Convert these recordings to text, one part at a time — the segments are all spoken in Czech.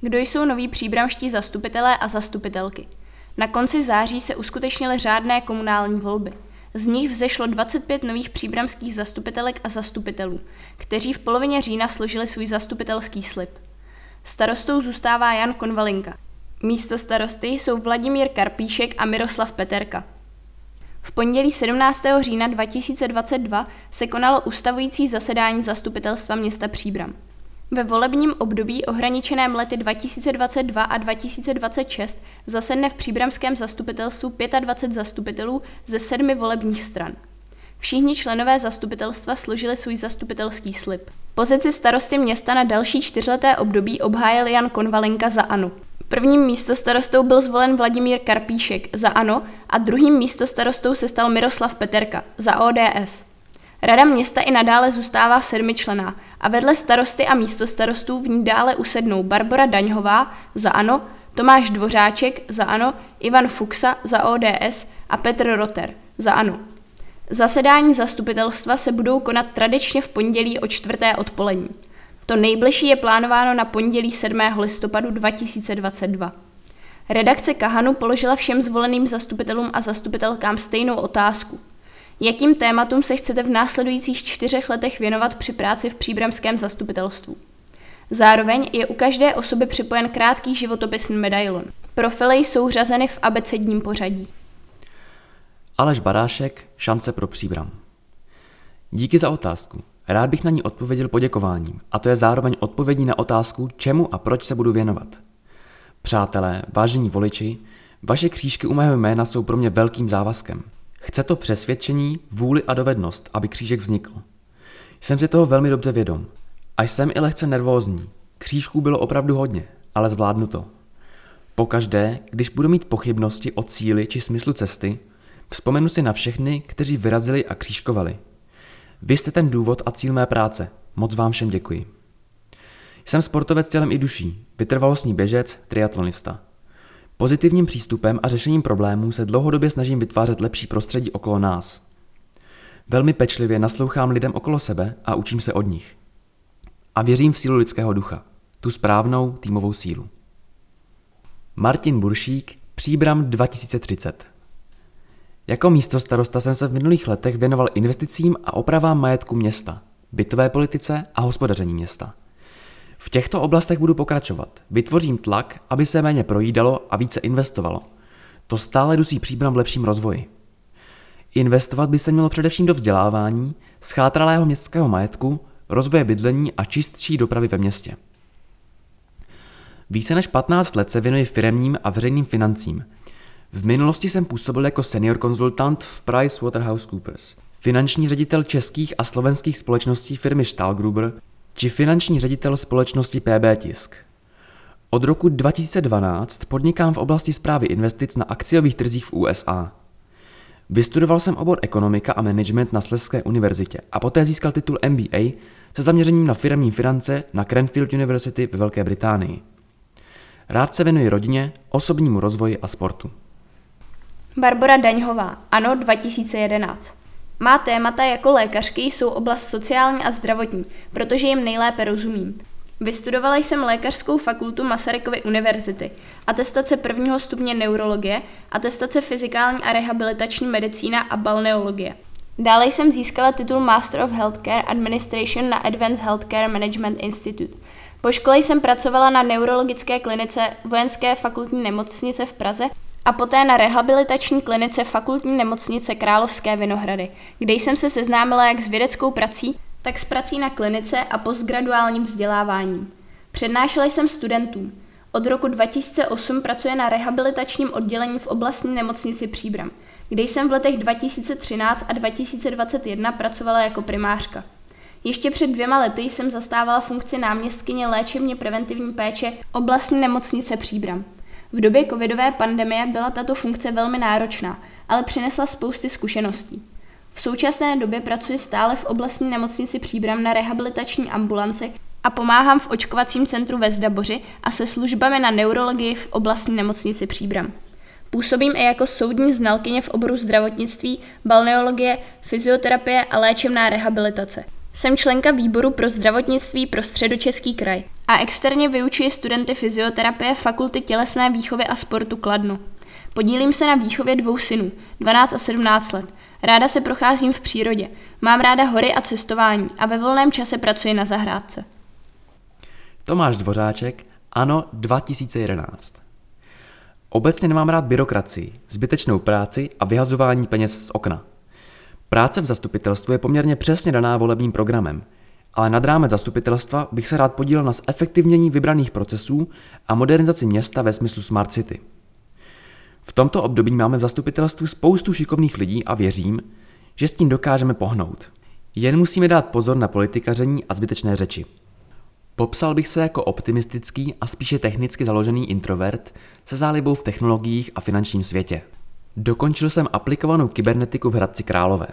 Kdo jsou noví příbramští zastupitelé a zastupitelky? Na konci září se uskutečnily řádné komunální volby. Z nich vzešlo 25 nových příbramských zastupitelek a zastupitelů, kteří v polovině října složili svůj zastupitelský slib. Starostou zůstává Jan Konvalinka. Místo starosty jsou Vladimír Karpíšek a Miroslav Peterka. V pondělí 17. října 2022 se konalo ustavující zasedání zastupitelstva města Příbram. Ve volebním období ohraničeném lety 2022 a 2026 zasedne v příbramském zastupitelstvu 25 zastupitelů ze sedmi volebních stran. Všichni členové zastupitelstva složili svůj zastupitelský slib. Pozici starosty města na další čtyřleté období obhájil Jan Konvalinka za ANO. Prvním místostarostou byl zvolen Vladimír Karpíšek za ANO a druhým místostarostou se stal Miroslav Peterka za ODS. Rada města i nadále zůstává sedmičlená a vedle starosty a místostarostů v ní dále usednou Barbara Daňhová za ANO, Tomáš Dvořáček za ANO, Ivan Fuxa za ODS a Petr Roter za ANO. Zasedání zastupitelstva se budou konat tradičně v pondělí o čtvrté odpolední. To nejbližší je plánováno na pondělí 7. listopadu 2022. Redakce Kahanu položila všem zvoleným zastupitelům a zastupitelkám stejnou otázku. Jakým tématům se chcete v následujících čtyřech letech věnovat při práci v příbramském zastupitelstvu? Zároveň je u každé osoby připojen krátký životopisný medailon. Profily jsou řazeny v abecedním pořadí. Aleš Barášek, šance pro příbram. Díky za otázku. Rád bych na ní odpověděl poděkováním, a to je zároveň odpovědí na otázku, čemu a proč se budu věnovat. Přátelé, vážení voliči, vaše křížky u mého jména jsou pro mě velkým závazkem. Chce to přesvědčení, vůli a dovednost, aby křížek vznikl. Jsem si toho velmi dobře vědom. A jsem i lehce nervózní. Křížků bylo opravdu hodně, ale zvládnu to. Pokaždé, když budu mít pochybnosti o cíli či smyslu cesty, vzpomenu si na všechny, kteří vyrazili a křížkovali – vy jste ten důvod a cíl mé práce. Moc vám všem děkuji. Jsem sportovec tělem i duší, vytrvalostní běžec, triatlonista. Pozitivním přístupem a řešením problémů se dlouhodobě snažím vytvářet lepší prostředí okolo nás. Velmi pečlivě naslouchám lidem okolo sebe a učím se od nich. A věřím v sílu lidského ducha, tu správnou týmovou sílu. Martin Buršík, Příbram 2030 jako místo starosta jsem se v minulých letech věnoval investicím a opravám majetku města, bytové politice a hospodaření města. V těchto oblastech budu pokračovat. Vytvořím tlak, aby se méně projídalo a více investovalo. To stále dusí příbram v lepším rozvoji. Investovat by se mělo především do vzdělávání, schátralého městského majetku, rozvoje bydlení a čistší dopravy ve městě. Více než 15 let se věnuji firemním a veřejným financím – v minulosti jsem působil jako senior konzultant v PricewaterhouseCoopers, finanční ředitel českých a slovenských společností firmy Stahlgruber či finanční ředitel společnosti PB Tisk. Od roku 2012 podnikám v oblasti zprávy investic na akciových trzích v USA. Vystudoval jsem obor ekonomika a management na Sleské univerzitě a poté získal titul MBA se zaměřením na firmní finance na Cranfield University ve Velké Británii. Rád se věnuji rodině, osobnímu rozvoji a sportu. Barbara Daňhová, ANO 2011. Má témata jako lékařky jsou oblast sociální a zdravotní, protože jim nejlépe rozumím. Vystudovala jsem lékařskou fakultu Masarykovy univerzity, atestace prvního stupně neurologie, atestace fyzikální a rehabilitační medicína a balneologie. Dále jsem získala titul Master of Healthcare Administration na Advanced Healthcare Management Institute. Po škole jsem pracovala na neurologické klinice Vojenské fakultní nemocnice v Praze a poté na rehabilitační klinice fakultní nemocnice Královské Vinohrady, kde jsem se seznámila jak s vědeckou prací, tak s prací na klinice a postgraduálním vzděláváním. Přednášela jsem studentům. Od roku 2008 pracuje na rehabilitačním oddělení v oblastní nemocnici Příbram, kde jsem v letech 2013 a 2021 pracovala jako primářka. Ještě před dvěma lety jsem zastávala funkci náměstkyně léčebně preventivní péče oblastní nemocnice Příbram. V době covidové pandemie byla tato funkce velmi náročná, ale přinesla spousty zkušeností. V současné době pracuji stále v oblastní nemocnici Příbram na rehabilitační ambulanci a pomáhám v očkovacím centru ve Zdaboři a se službami na neurologii v oblastní nemocnici Příbram. Působím i jako soudní znalkyně v oboru zdravotnictví, balneologie, fyzioterapie a léčebná rehabilitace. Jsem členka výboru pro zdravotnictví pro středočeský kraj a externě vyučuji studenty fyzioterapie Fakulty tělesné výchovy a sportu Kladno. Podílím se na výchově dvou synů, 12 a 17 let. Ráda se procházím v přírodě. Mám ráda hory a cestování a ve volném čase pracuji na zahrádce. Tomáš Dvořáček, ano 2011. Obecně nemám rád byrokracii, zbytečnou práci a vyhazování peněz z okna. Práce v zastupitelstvu je poměrně přesně daná volebním programem, ale nad rámec zastupitelstva bych se rád podílel na zefektivnění vybraných procesů a modernizaci města ve smyslu Smart City. V tomto období máme v zastupitelstvu spoustu šikovných lidí a věřím, že s tím dokážeme pohnout. Jen musíme dát pozor na politikaření a zbytečné řeči. Popsal bych se jako optimistický a spíše technicky založený introvert se zálibou v technologiích a finančním světě. Dokončil jsem aplikovanou kybernetiku v Hradci Králové.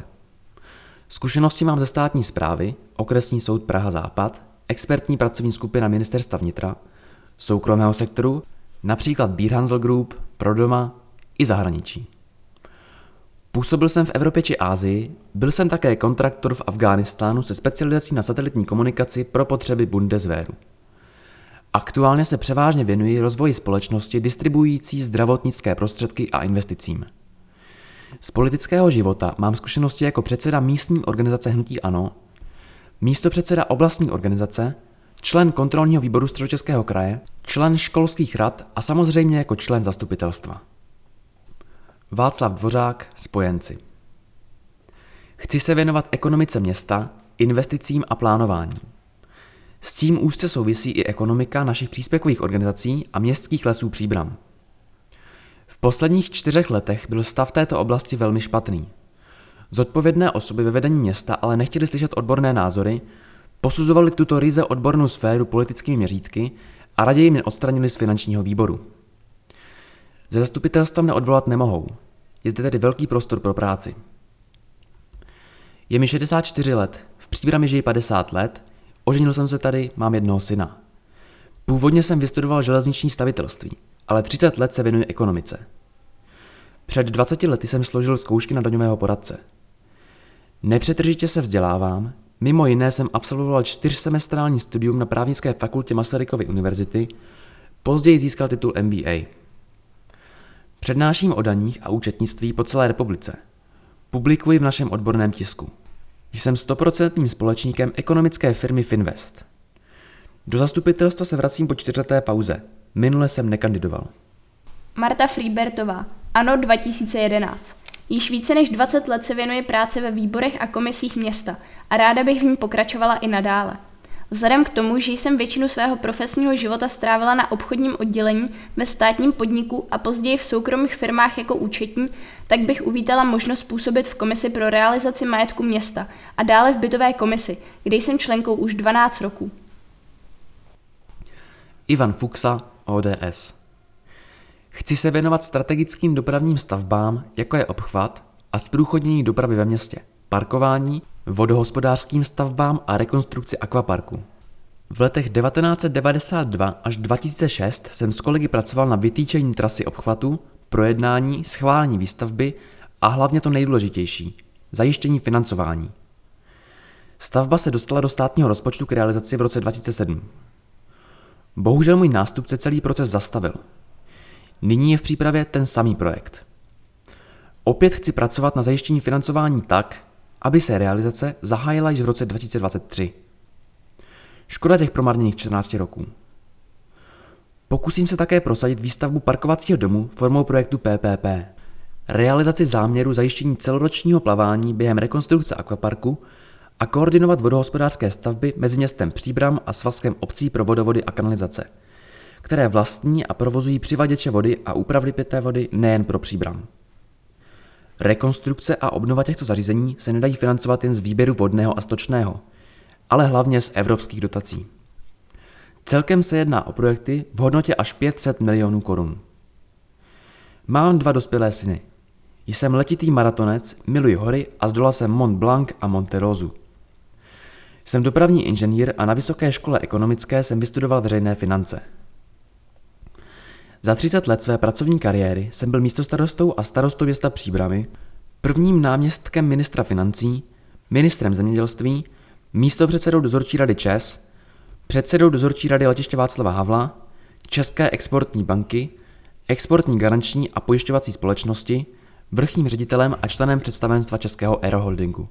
Zkušenosti mám ze státní zprávy, okresní soud Praha Západ, expertní pracovní skupina ministerstva vnitra, soukromého sektoru, například Beer Hansel Group, Prodoma i zahraničí. Působil jsem v Evropě či Ázii, byl jsem také kontraktor v Afghánistánu se specializací na satelitní komunikaci pro potřeby Bundeswehru. Aktuálně se převážně věnuji rozvoji společnosti distribuující zdravotnické prostředky a investicím. Z politického života mám zkušenosti jako předseda místní organizace Hnutí Ano, místo předseda oblastní organizace, člen kontrolního výboru Středočeského kraje, člen školských rad a samozřejmě jako člen zastupitelstva. Václav Dvořák, spojenci. Chci se věnovat ekonomice města, investicím a plánování. S tím úzce souvisí i ekonomika našich příspěvkových organizací a městských lesů Příbram. V posledních čtyřech letech byl stav této oblasti velmi špatný. Zodpovědné osoby ve vedení města ale nechtěli slyšet odborné názory, posuzovali tuto ryze odbornou sféru politickými měřítky a raději mě odstranili z finančního výboru. Ze zastupitelstva mne odvolat nemohou. Je zde tedy velký prostor pro práci. Je mi 64 let, v příbrami žiji 50 let, oženil jsem se tady, mám jednoho syna. Původně jsem vystudoval železniční stavitelství, ale 30 let se věnuji ekonomice. Před 20 lety jsem složil zkoušky na daňového poradce. Nepřetržitě se vzdělávám, mimo jiné jsem absolvoval čtyřsemestrální studium na právnické fakultě Masarykovy univerzity, později získal titul MBA. Přednáším o daních a účetnictví po celé republice. Publikuji v našem odborném tisku. Jsem stoprocentním společníkem ekonomické firmy Finvest. Do zastupitelstva se vracím po čtyřleté pauze. Minule jsem nekandidoval. Marta Friebertová, ANO 2011. Již více než 20 let se věnuje práci ve výborech a komisích města a ráda bych v ní pokračovala i nadále. Vzhledem k tomu, že jsem většinu svého profesního života strávila na obchodním oddělení ve státním podniku a později v soukromých firmách jako účetní, tak bych uvítala možnost působit v komisi pro realizaci majetku města a dále v bytové komisi, kde jsem členkou už 12 roků. Ivan Fuxa, ODS. Chci se věnovat strategickým dopravním stavbám, jako je obchvat a zprůchodnění dopravy ve městě, parkování, vodohospodářským stavbám a rekonstrukci akvaparku. V letech 1992 až 2006 jsem s kolegy pracoval na vytýčení trasy obchvatu, projednání, schválení výstavby a hlavně to nejdůležitější – zajištění financování. Stavba se dostala do státního rozpočtu k realizaci v roce 2007. Bohužel můj nástupce celý proces zastavil. Nyní je v přípravě ten samý projekt. Opět chci pracovat na zajištění financování tak, aby se realizace zahájila již v roce 2023. Škoda těch promarněných 14 roků. Pokusím se také prosadit výstavbu parkovacího domu formou projektu PPP. Realizaci záměru zajištění celoročního plavání během rekonstrukce akvaparku a koordinovat vodohospodářské stavby mezi městem Příbram a svazkem obcí pro vodovody a kanalizace, které vlastní a provozují přivaděče vody a úpravy pitné vody nejen pro Příbram. Rekonstrukce a obnova těchto zařízení se nedají financovat jen z výběru vodného a stočného, ale hlavně z evropských dotací. Celkem se jedná o projekty v hodnotě až 500 milionů korun. Mám dva dospělé syny. Jsem letitý maratonec, miluji hory a zdolal jsem Mont Blanc a Monte Rosu. Jsem dopravní inženýr a na Vysoké škole ekonomické jsem vystudoval veřejné finance. Za 30 let své pracovní kariéry jsem byl místostarostou a starostou města Příbramy, prvním náměstkem ministra financí, ministrem zemědělství, místopředsedou dozorčí rady ČES, předsedou dozorčí rady letiště Václava Havla, České exportní banky, exportní garanční a pojišťovací společnosti, vrchním ředitelem a členem představenstva Českého Aeroholdingu.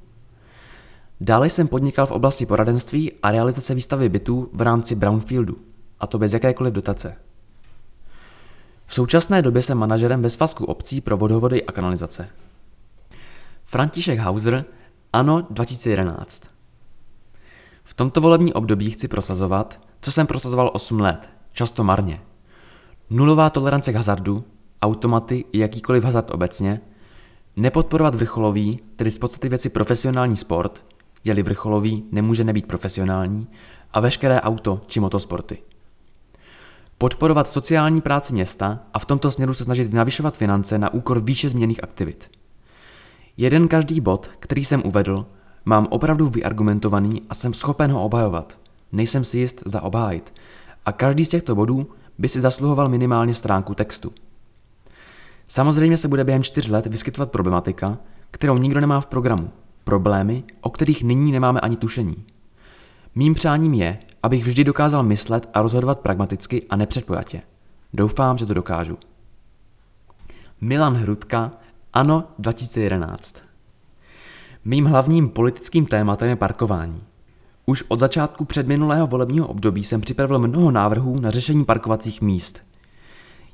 Dále jsem podnikal v oblasti poradenství a realizace výstavy bytů v rámci Brownfieldu, a to bez jakékoliv dotace. V současné době jsem manažerem ve svazku obcí pro vodovody a kanalizace. František Hauser, ano 2011. V tomto volební období chci prosazovat, co jsem prosazoval 8 let, často marně. Nulová tolerance k hazardu, automaty i jakýkoliv hazard obecně, nepodporovat vrcholový, tedy z podstaty věci profesionální sport, je-li vrcholový, nemůže nebýt profesionální, a veškeré auto či motosporty. Podporovat sociální práci města a v tomto směru se snažit navyšovat finance na úkor výše změněných aktivit. Jeden každý bod, který jsem uvedl, mám opravdu vyargumentovaný a jsem schopen ho obhajovat. Nejsem si jist za obhájit. A každý z těchto bodů by si zasluhoval minimálně stránku textu. Samozřejmě se bude během čtyř let vyskytovat problematika, kterou nikdo nemá v programu. Problémy, o kterých nyní nemáme ani tušení. Mým přáním je, abych vždy dokázal myslet a rozhodovat pragmaticky a nepředpojatě. Doufám, že to dokážu. Milan Hrudka, ano 2011. Mým hlavním politickým tématem je parkování. Už od začátku předminulého volebního období jsem připravil mnoho návrhů na řešení parkovacích míst.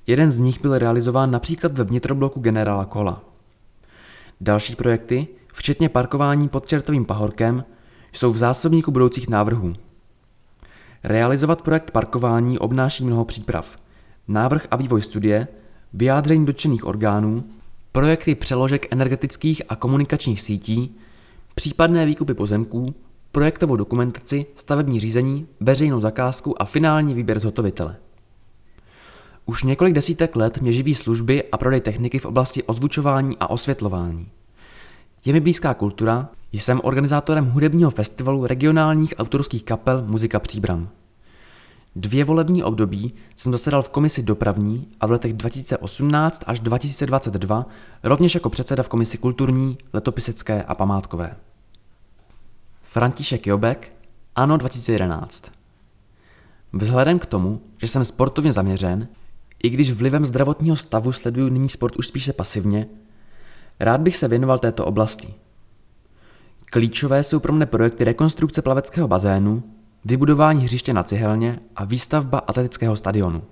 Jeden z nich byl realizován například ve vnitrobloku generála Kola. Další projekty, včetně parkování pod čertovým pahorkem, jsou v zásobníku budoucích návrhů. Realizovat projekt parkování obnáší mnoho příprav. Návrh a vývoj studie, vyjádření dotčených orgánů, projekty přeložek energetických a komunikačních sítí, případné výkupy pozemků, projektovou dokumentaci, stavební řízení, veřejnou zakázku a finální výběr zhotovitele. Už několik desítek let mě živí služby a prodej techniky v oblasti ozvučování a osvětlování. Je mi blízká kultura, jsem organizátorem hudebního festivalu regionálních autorských kapel Muzika Příbram. Dvě volební období jsem zasedal v komisi dopravní a v letech 2018 až 2022 rovněž jako předseda v komisi kulturní, letopisecké a památkové. František Jobek, ano 2011. Vzhledem k tomu, že jsem sportovně zaměřen, i když vlivem zdravotního stavu sleduju nyní sport už spíše pasivně, rád bych se věnoval této oblasti. Klíčové jsou pro mne projekty rekonstrukce plaveckého bazénu, vybudování hřiště na cihelně a výstavba atletického stadionu.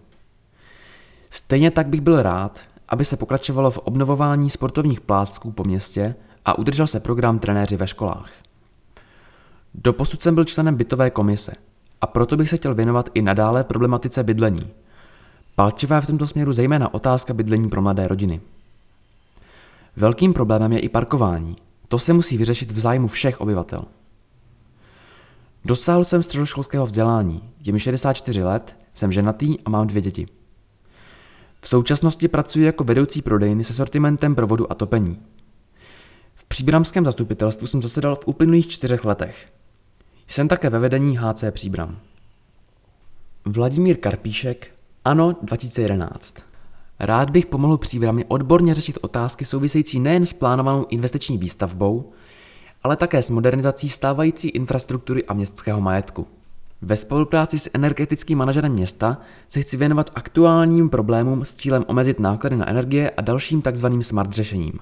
Stejně tak bych byl rád, aby se pokračovalo v obnovování sportovních plácků po městě a udržel se program trenéři ve školách. Doposud jsem byl členem bytové komise a proto bych se chtěl věnovat i nadále problematice bydlení. Palčivá je v tomto směru zejména otázka bydlení pro mladé rodiny. Velkým problémem je i parkování. To se musí vyřešit v zájmu všech obyvatel. Dosáhl jsem středoškolského vzdělání, je mi 64 let, jsem ženatý a mám dvě děti. V současnosti pracuji jako vedoucí prodejny se sortimentem pro vodu a topení. V příbramském zastupitelstvu jsem zasedal v uplynulých čtyřech letech. Jsem také ve vedení HC Příbram. Vladimír Karpíšek, ano 2011. Rád bych pomohl Příbrami odborně řešit otázky související nejen s plánovanou investiční výstavbou, ale také s modernizací stávající infrastruktury a městského majetku. Ve spolupráci s energetickým manažerem města se chci věnovat aktuálním problémům s cílem omezit náklady na energie a dalším tzv. smart řešením.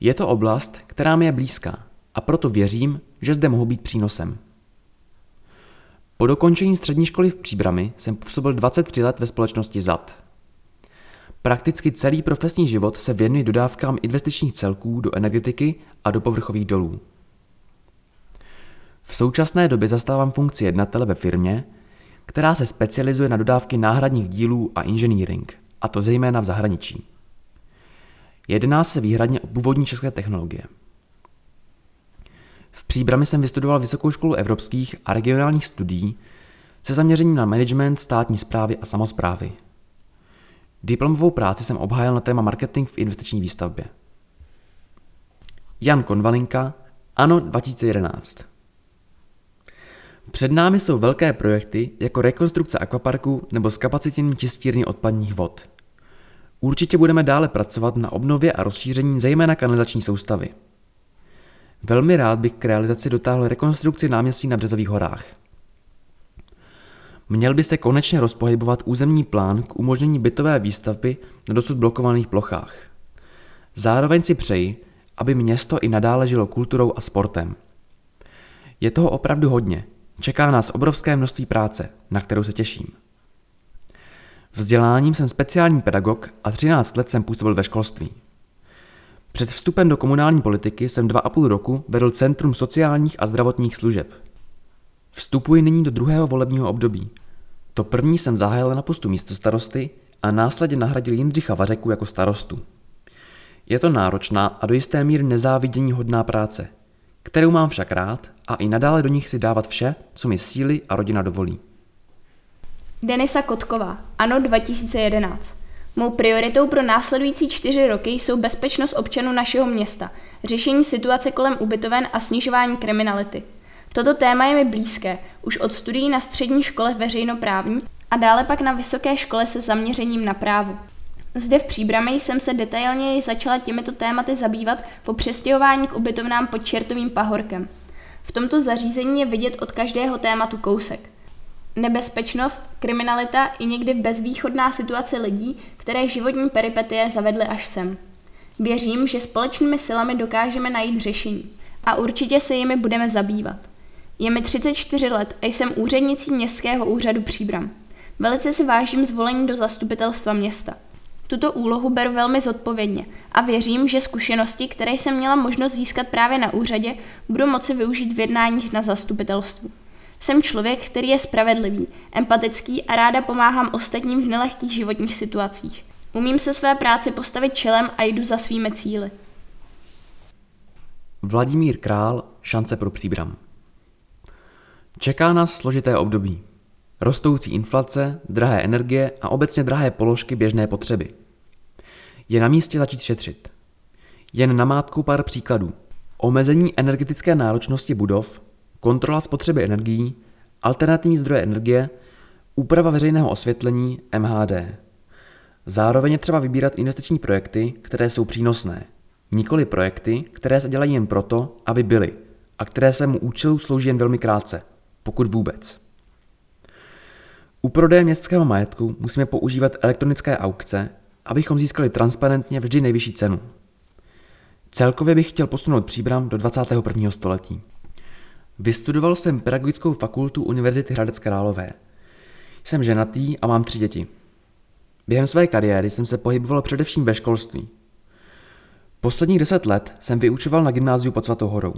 Je to oblast, která mi je blízká a proto věřím, že zde mohu být přínosem. Po dokončení střední školy v Příbrami jsem působil 23 let ve společnosti ZAT. Prakticky celý profesní život se věnuje dodávkám investičních celků do energetiky a do povrchových dolů. V současné době zastávám funkci jednatele ve firmě, která se specializuje na dodávky náhradních dílů a engineering, a to zejména v zahraničí. Jedná se výhradně o původní české technologie. V Příbrami jsem vystudoval Vysokou školu evropských a regionálních studií se zaměřením na management státní zprávy a samozprávy – Diplomovou práci jsem obhájil na téma marketing v investiční výstavbě. Jan Konvalinka, ANO 2011. Před námi jsou velké projekty jako rekonstrukce akvaparku nebo zkapacitění čistírny odpadních vod. Určitě budeme dále pracovat na obnově a rozšíření zejména kanalizační soustavy. Velmi rád bych k realizaci dotáhl rekonstrukci náměstí na Březových horách. Měl by se konečně rozpohybovat územní plán k umožnění bytové výstavby na dosud blokovaných plochách. Zároveň si přeji, aby město i nadále žilo kulturou a sportem. Je toho opravdu hodně. Čeká nás obrovské množství práce, na kterou se těším. Vzděláním jsem speciální pedagog a 13 let jsem působil ve školství. Před vstupem do komunální politiky jsem dva a půl roku vedl Centrum sociálních a zdravotních služeb. Vstupuji nyní do druhého volebního období. To první jsem zahájil na postu místo starosty a následně nahradil Jindřicha Vařeku jako starostu. Je to náročná a do jisté míry nezávidění hodná práce, kterou mám však rád a i nadále do nich si dávat vše, co mi síly a rodina dovolí. Denisa Kotková, ANO 2011. Mou prioritou pro následující čtyři roky jsou bezpečnost občanů našeho města, řešení situace kolem ubytoven a snižování kriminality. Toto téma je mi blízké, už od studií na střední škole veřejnoprávní a dále pak na vysoké škole se zaměřením na právo. Zde v Příbrami jsem se detailněji začala těmito tématy zabývat po přestěhování k ubytovnám pod Čertovým pahorkem. V tomto zařízení je vidět od každého tématu kousek. Nebezpečnost, kriminalita i někdy bezvýchodná situace lidí, které životní peripetie zavedly až sem. Věřím, že společnými silami dokážeme najít řešení a určitě se jimi budeme zabývat. Je mi 34 let a jsem úřednicí Městského úřadu Příbram. Velice si vážím zvolení do zastupitelstva města. Tuto úlohu beru velmi zodpovědně a věřím, že zkušenosti, které jsem měla možnost získat právě na úřadě, budu moci využít v jednáních na zastupitelstvu. Jsem člověk, který je spravedlivý, empatický a ráda pomáhám ostatním v nelehkých životních situacích. Umím se své práci postavit čelem a jdu za svými cíly. Vladimír Král, šance pro příbram. Čeká nás složité období. Rostoucí inflace, drahé energie a obecně drahé položky běžné potřeby. Je na místě začít šetřit. Jen na mátku pár příkladů. Omezení energetické náročnosti budov, kontrola spotřeby energií, alternativní zdroje energie, úprava veřejného osvětlení MHD. Zároveň je třeba vybírat investiční projekty, které jsou přínosné. Nikoli projekty, které se dělají jen proto, aby byly a které svému účelu slouží jen velmi krátce, pokud vůbec. U prodeje městského majetku musíme používat elektronické aukce, abychom získali transparentně vždy nejvyšší cenu. Celkově bych chtěl posunout příbram do 21. století. Vystudoval jsem pedagogickou fakultu Univerzity Hradec Králové. Jsem ženatý a mám tři děti. Během své kariéry jsem se pohyboval především ve školství. Posledních deset let jsem vyučoval na gymnáziu pod Svatou horou.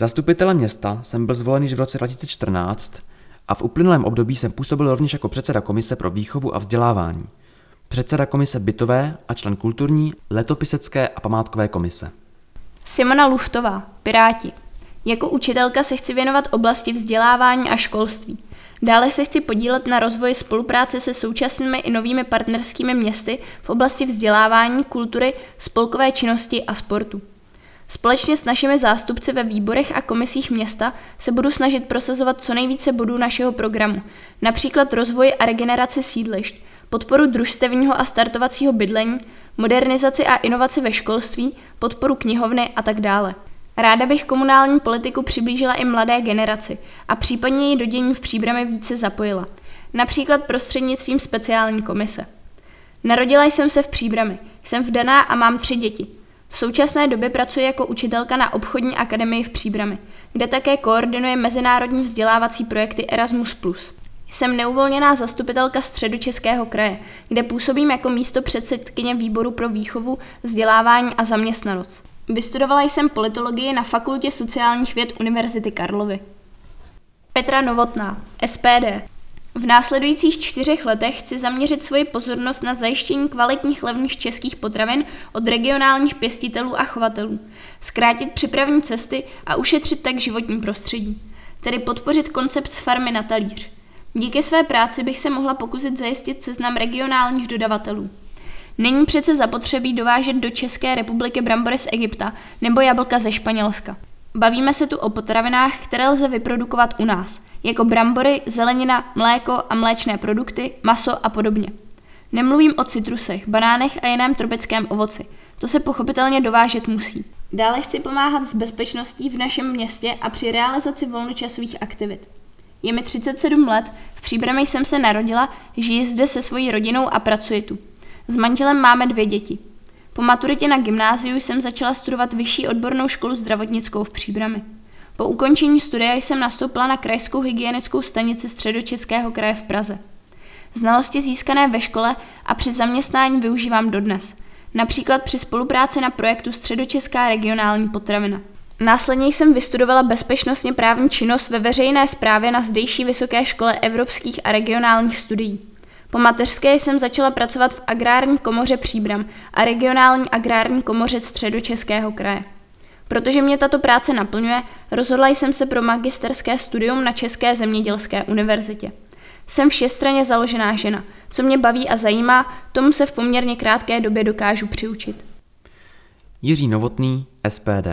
Zastupitelem města jsem byl zvolený v roce 2014 a v uplynulém období jsem působil rovněž jako předseda komise pro výchovu a vzdělávání, předseda komise bytové a člen kulturní, letopisecké a památkové komise. Simona Luchtová, Piráti. Jako učitelka se chci věnovat oblasti vzdělávání a školství. Dále se chci podílet na rozvoji spolupráce se současnými i novými partnerskými městy v oblasti vzdělávání, kultury, spolkové činnosti a sportu. Společně s našimi zástupci ve výborech a komisích města se budu snažit prosazovat co nejvíce bodů našeho programu, například rozvoj a regeneraci sídlišť, podporu družstevního a startovacího bydlení, modernizaci a inovaci ve školství, podporu knihovny a tak dále. Ráda bych komunální politiku přiblížila i mladé generaci a případně ji do dění v příbrami více zapojila, například prostřednictvím speciální komise. Narodila jsem se v příbrami, jsem vdaná a mám tři děti. V současné době pracuji jako učitelka na obchodní akademii v Příbrami, kde také koordinuje mezinárodní vzdělávací projekty Erasmus+. Jsem neuvolněná zastupitelka středu Českého kraje, kde působím jako místo předsedkyně výboru pro výchovu, vzdělávání a zaměstnanost. Vystudovala jsem politologii na Fakultě sociálních věd Univerzity Karlovy. Petra Novotná, SPD. V následujících čtyřech letech chci zaměřit svoji pozornost na zajištění kvalitních levných českých potravin od regionálních pěstitelů a chovatelů, zkrátit připravní cesty a ušetřit tak životní prostředí, tedy podpořit koncept z farmy na talíř. Díky své práci bych se mohla pokusit zajistit seznam regionálních dodavatelů. Není přece zapotřebí dovážet do České republiky brambory z Egypta nebo jablka ze Španělska. Bavíme se tu o potravinách, které lze vyprodukovat u nás, jako brambory, zelenina, mléko a mléčné produkty, maso a podobně. Nemluvím o citrusech, banánech a jiném tropickém ovoci. To se pochopitelně dovážet musí. Dále chci pomáhat s bezpečností v našem městě a při realizaci volnočasových aktivit. Je mi 37 let, v Příbrami jsem se narodila, žiji zde se svojí rodinou a pracuji tu. S manželem máme dvě děti. Po maturitě na gymnáziu jsem začala studovat vyšší odbornou školu zdravotnickou v Příbrami. Po ukončení studia jsem nastoupila na krajskou hygienickou stanici středočeského kraje v Praze. Znalosti získané ve škole a při zaměstnání využívám dodnes, například při spolupráci na projektu Středočeská regionální potravina. Následně jsem vystudovala bezpečnostně právní činnost ve veřejné správě na zdejší Vysoké škole evropských a regionálních studií. Po mateřské jsem začala pracovat v agrární komoře Příbram a regionální agrární komoře Středočeského kraje. Protože mě tato práce naplňuje, rozhodla jsem se pro magisterské studium na České zemědělské univerzitě. Jsem všestranně založená žena. Co mě baví a zajímá, tomu se v poměrně krátké době dokážu přiučit. Jiří Novotný, SPD.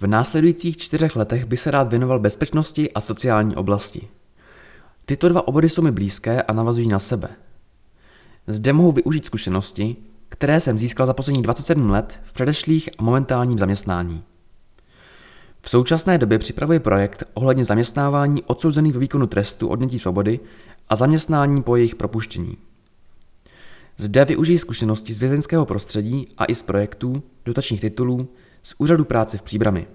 V následujících čtyřech letech by se rád věnoval bezpečnosti a sociální oblasti. Tyto dva obory jsou mi blízké a navazují na sebe. Zde mohu využít zkušenosti, které jsem získal za posledních 27 let v předešlých a momentálním zaměstnání. V současné době připravuji projekt ohledně zaměstnávání odsouzených ve výkonu trestu odnětí svobody a zaměstnání po jejich propuštění. Zde využiji zkušenosti z vězeňského prostředí a i z projektů, dotačních titulů, z úřadu práce v Příbrami.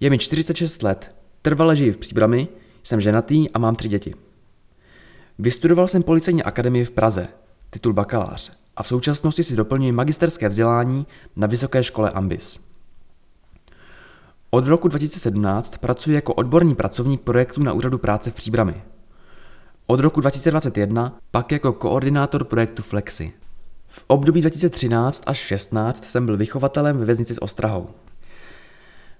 Je mi 46 let, trvale žiji v Příbrami, jsem ženatý a mám tři děti. Vystudoval jsem policejní akademii v Praze, titul bakalář, a v současnosti si doplňuji magisterské vzdělání na Vysoké škole Ambis. Od roku 2017 pracuji jako odborný pracovník projektů na úřadu práce v Příbrami. Od roku 2021 pak jako koordinátor projektu Flexi. V období 2013 až 16 jsem byl vychovatelem ve věznici s Ostrahou.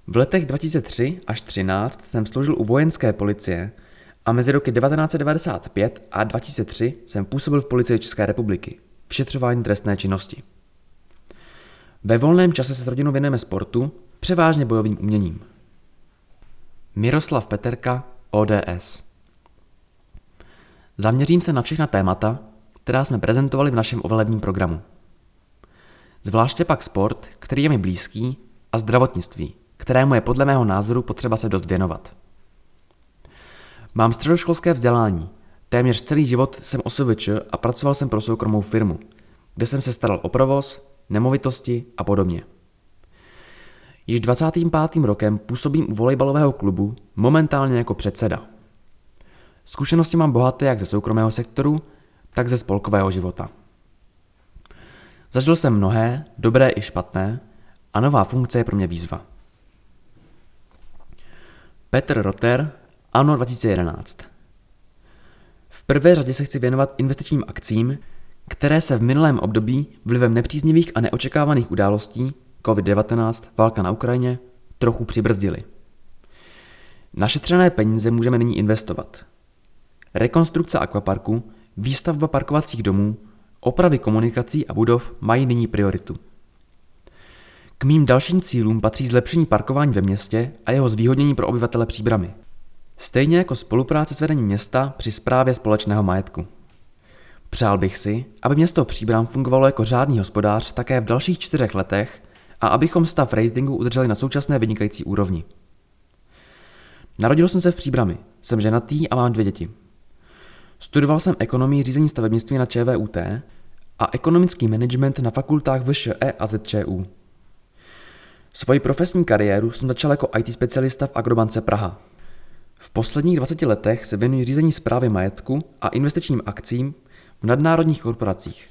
V letech 2003 až 13 jsem sloužil u vojenské policie a mezi roky 1995 a 2003 jsem působil v policii České republiky, vyšetřování trestné činnosti. Ve volném čase se s rodinou věnujeme sportu, převážně bojovým uměním. Miroslav Peterka, ODS Zaměřím se na všechna témata, která jsme prezentovali v našem ovelebním programu. Zvláště pak sport, který je mi blízký, a zdravotnictví, kterému je podle mého názoru potřeba se dost věnovat. Mám středoškolské vzdělání. Téměř celý život jsem osovič a pracoval jsem pro soukromou firmu, kde jsem se staral o provoz, nemovitosti a podobně. Již 25. rokem působím u volejbalového klubu, momentálně jako předseda. Zkušenosti mám bohaté jak ze soukromého sektoru, tak ze spolkového života. Zažil jsem mnohé, dobré i špatné, a nová funkce je pro mě výzva. Petr Rotter, ANO 2011 V prvé řadě se chci věnovat investičním akcím, které se v minulém období vlivem nepříznivých a neočekávaných událostí COVID-19, válka na Ukrajině, trochu přibrzdily. Našetřené peníze můžeme nyní investovat. Rekonstrukce akvaparku, výstavba parkovacích domů, opravy komunikací a budov mají nyní prioritu. K mým dalším cílům patří zlepšení parkování ve městě a jeho zvýhodnění pro obyvatele příbramy. Stejně jako spolupráce s vedením města při správě společného majetku. Přál bych si, aby město Příbram fungovalo jako řádný hospodář také v dalších čtyřech letech a abychom stav ratingu udrželi na současné vynikající úrovni. Narodil jsem se v Příbrami, jsem ženatý a mám dvě děti. Studoval jsem ekonomii řízení stavebnictví na ČVUT a ekonomický management na fakultách VŠE a ZČU. Svoji profesní kariéru jsem začal jako IT specialista v Agrobance Praha. V posledních 20 letech se věnuji řízení zprávy majetku a investičním akcím v nadnárodních korporacích,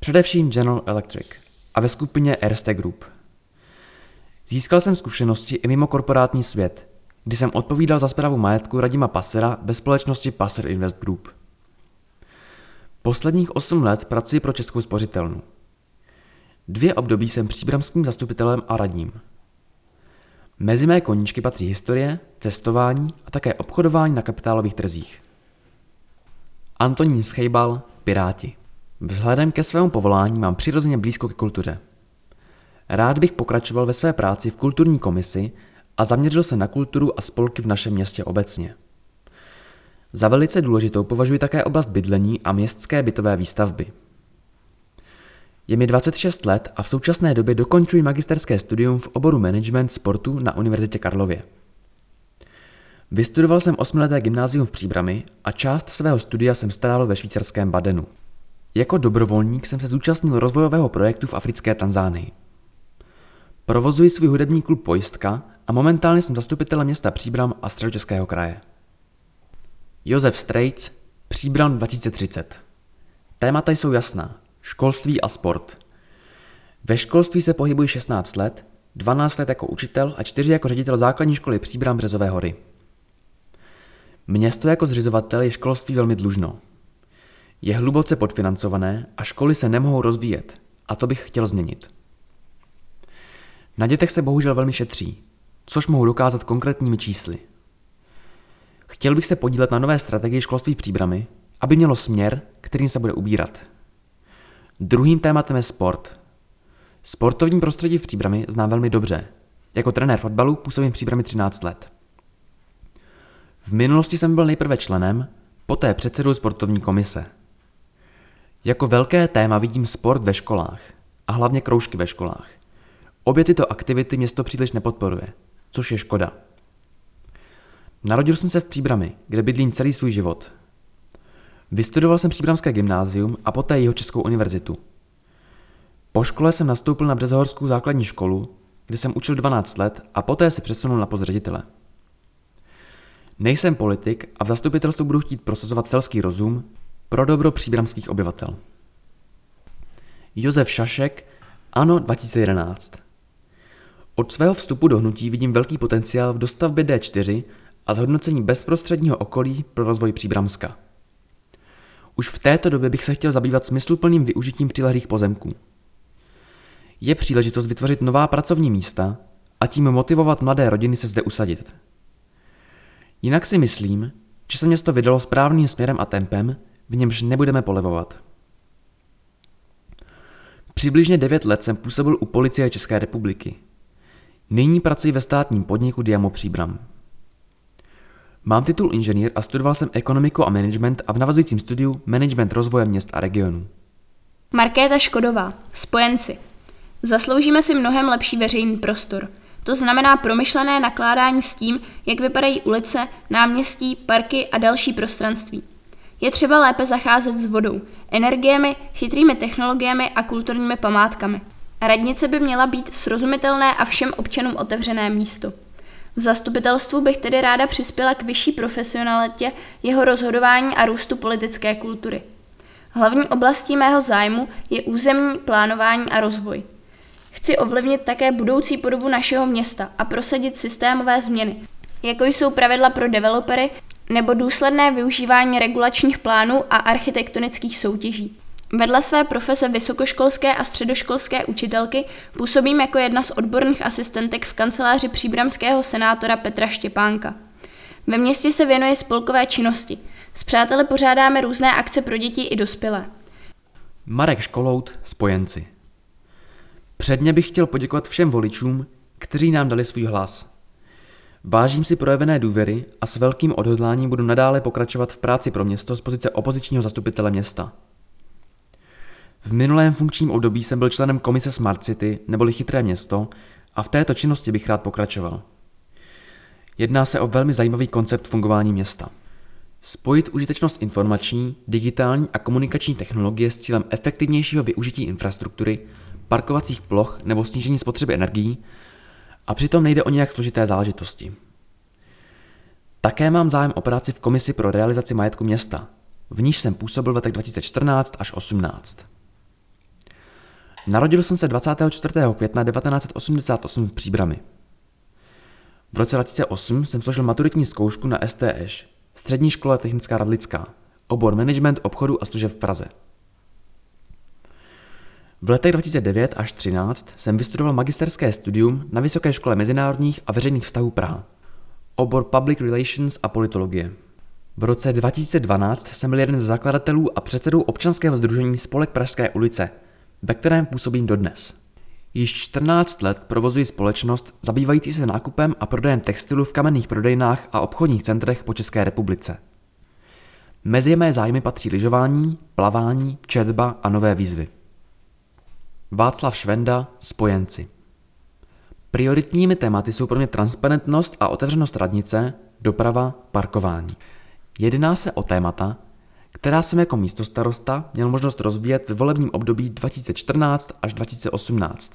především General Electric a ve skupině Erste Group. Získal jsem zkušenosti i mimo korporátní svět, kdy jsem odpovídal za zprávu majetku Radima Passera ve společnosti Passer Invest Group. Posledních 8 let pracuji pro Českou spořitelnu. Dvě období jsem příbramským zastupitelem a radním. Mezi mé koníčky patří historie, cestování a také obchodování na kapitálových trzích. Antonín Schejbal, Piráti. Vzhledem ke svému povolání mám přirozeně blízko ke kultuře. Rád bych pokračoval ve své práci v kulturní komisi a zaměřil se na kulturu a spolky v našem městě obecně. Za velice důležitou považuji také oblast bydlení a městské bytové výstavby. Je mi 26 let a v současné době dokončuji magisterské studium v oboru management sportu na Univerzitě Karlově. Vystudoval jsem osmileté gymnázium v Příbrami a část svého studia jsem strávil ve švýcarském Badenu. Jako dobrovolník jsem se zúčastnil rozvojového projektu v africké Tanzánii. Provozuji svůj hudební klub Pojistka a momentálně jsem zastupitelem města Příbram a středočeského kraje. Josef Strejc, Příbram 2030. Témata jsou jasná. Školství a sport. Ve školství se pohybuji 16 let, 12 let jako učitel a 4 jako ředitel základní školy Příbram Březové hory. Město jako zřizovatel je školství velmi dlužno. Je hluboce podfinancované a školy se nemohou rozvíjet a to bych chtěl změnit. Na dětech se bohužel velmi šetří, což mohu dokázat konkrétními čísly. Chtěl bych se podílet na nové strategii školství v Příbrami, aby mělo směr, kterým se bude ubírat. Druhým tématem je sport. Sportovní prostředí v Příbrami znám velmi dobře. Jako trenér fotbalu působím v Příbrami 13 let. V minulosti jsem byl nejprve členem, poté předsedou sportovní komise. Jako velké téma vidím sport ve školách a hlavně kroužky ve školách. Obě tyto aktivity město příliš nepodporuje, což je škoda. Narodil jsem se v Příbrami, kde bydlím celý svůj život. Vystudoval jsem Příbramské gymnázium a poté jeho Českou univerzitu. Po škole jsem nastoupil na Březohorskou základní školu, kde jsem učil 12 let a poté se přesunul na post ředitele. Nejsem politik a v zastupitelstvu budu chtít prosazovat selský rozum pro dobro příbramských obyvatel. Josef Šašek, ANO 2011 Od svého vstupu do hnutí vidím velký potenciál v dostavbě D4 a zhodnocení bezprostředního okolí pro rozvoj Příbramska. Už v této době bych se chtěl zabývat smysluplným využitím přilehlých pozemků. Je příležitost vytvořit nová pracovní místa a tím motivovat mladé rodiny se zde usadit. Jinak si myslím, že se město vydalo správným směrem a tempem, v němž nebudeme polevovat. Přibližně 9 let jsem působil u policie České republiky. Nyní pracuji ve státním podniku Diamo Příbram. Mám titul inženýr a studoval jsem ekonomiku a management a v navazujícím studiu management rozvoje měst a regionů. Markéta Škodová, spojenci. Zasloužíme si mnohem lepší veřejný prostor. To znamená promyšlené nakládání s tím, jak vypadají ulice, náměstí, parky a další prostranství. Je třeba lépe zacházet s vodou, energiemi, chytrými technologiemi a kulturními památkami. Radnice by měla být srozumitelné a všem občanům otevřené místo. V zastupitelstvu bych tedy ráda přispěla k vyšší profesionalitě jeho rozhodování a růstu politické kultury. Hlavní oblastí mého zájmu je územní plánování a rozvoj. Chci ovlivnit také budoucí podobu našeho města a prosadit systémové změny, jako jsou pravidla pro developery nebo důsledné využívání regulačních plánů a architektonických soutěží. Vedle své profese vysokoškolské a středoškolské učitelky působím jako jedna z odborných asistentek v kanceláři příbramského senátora Petra Štěpánka. Ve městě se věnuje spolkové činnosti. S přáteli pořádáme různé akce pro děti i dospělé. Marek Školout, spojenci. Předně bych chtěl poděkovat všem voličům, kteří nám dali svůj hlas. Vážím si projevené důvěry a s velkým odhodláním budu nadále pokračovat v práci pro město z pozice opozičního zastupitele města. V minulém funkčním období jsem byl členem komise Smart City neboli Chytré město a v této činnosti bych rád pokračoval. Jedná se o velmi zajímavý koncept fungování města. Spojit užitečnost informační, digitální a komunikační technologie s cílem efektivnějšího využití infrastruktury, parkovacích ploch nebo snížení spotřeby energií a přitom nejde o nějak složité záležitosti. Také mám zájem o práci v komisi pro realizaci majetku města, v níž jsem působil v letech 2014 až 18. Narodil jsem se 24. května 1988 v Příbrami. V roce 2008 jsem složil maturitní zkoušku na STŠ, Střední škola technická Radlická, obor management obchodu a služeb v Praze. V letech 2009 až 2013 jsem vystudoval magisterské studium na Vysoké škole mezinárodních a veřejných vztahů Praha, obor Public Relations a politologie. V roce 2012 jsem byl jeden z zakladatelů a předsedou občanského združení Spolek Pražské ulice, ve kterém působím dodnes. Již 14 let provozuji společnost zabývající se nákupem a prodejem textilu v kamenných prodejnách a obchodních centrech po České republice. Mezi mé zájmy patří lyžování, plavání, četba a nové výzvy. Václav Švenda, Spojenci Prioritními tématy jsou pro mě transparentnost a otevřenost radnice, doprava, parkování. Jedná se o témata, která jsem jako místostarosta měl možnost rozvíjet ve volebním období 2014 až 2018.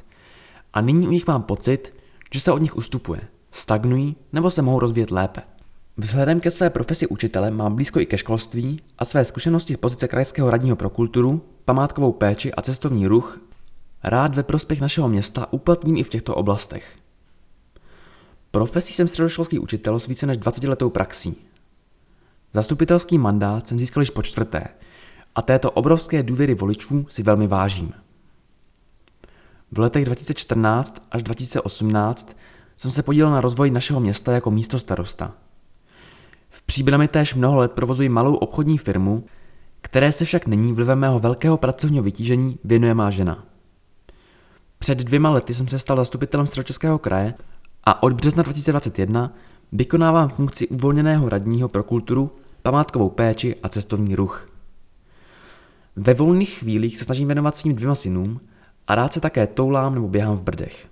A nyní u nich mám pocit, že se od nich ustupuje, stagnují nebo se mohou rozvíjet lépe. Vzhledem ke své profesi učitele mám blízko i ke školství a své zkušenosti z pozice krajského radního pro kulturu, památkovou péči a cestovní ruch rád ve prospěch našeho města uplatním i v těchto oblastech. Profesí jsem středoškolský učitel s více než 20 letou praxí. Zastupitelský mandát jsem získal již po čtvrté a této obrovské důvěry voličů si velmi vážím. V letech 2014 až 2018 jsem se podílel na rozvoji našeho města jako místo starosta. V Příbrami též mnoho let provozuji malou obchodní firmu, které se však nyní vlivem mého velkého pracovního vytížení věnuje má žena. Před dvěma lety jsem se stal zastupitelem Středočeského kraje a od března 2021 vykonávám funkci uvolněného radního pro kulturu, památkovou péči a cestovní ruch. Ve volných chvílích se snažím věnovat svým dvěma synům a rád se také toulám nebo běhám v Brdech.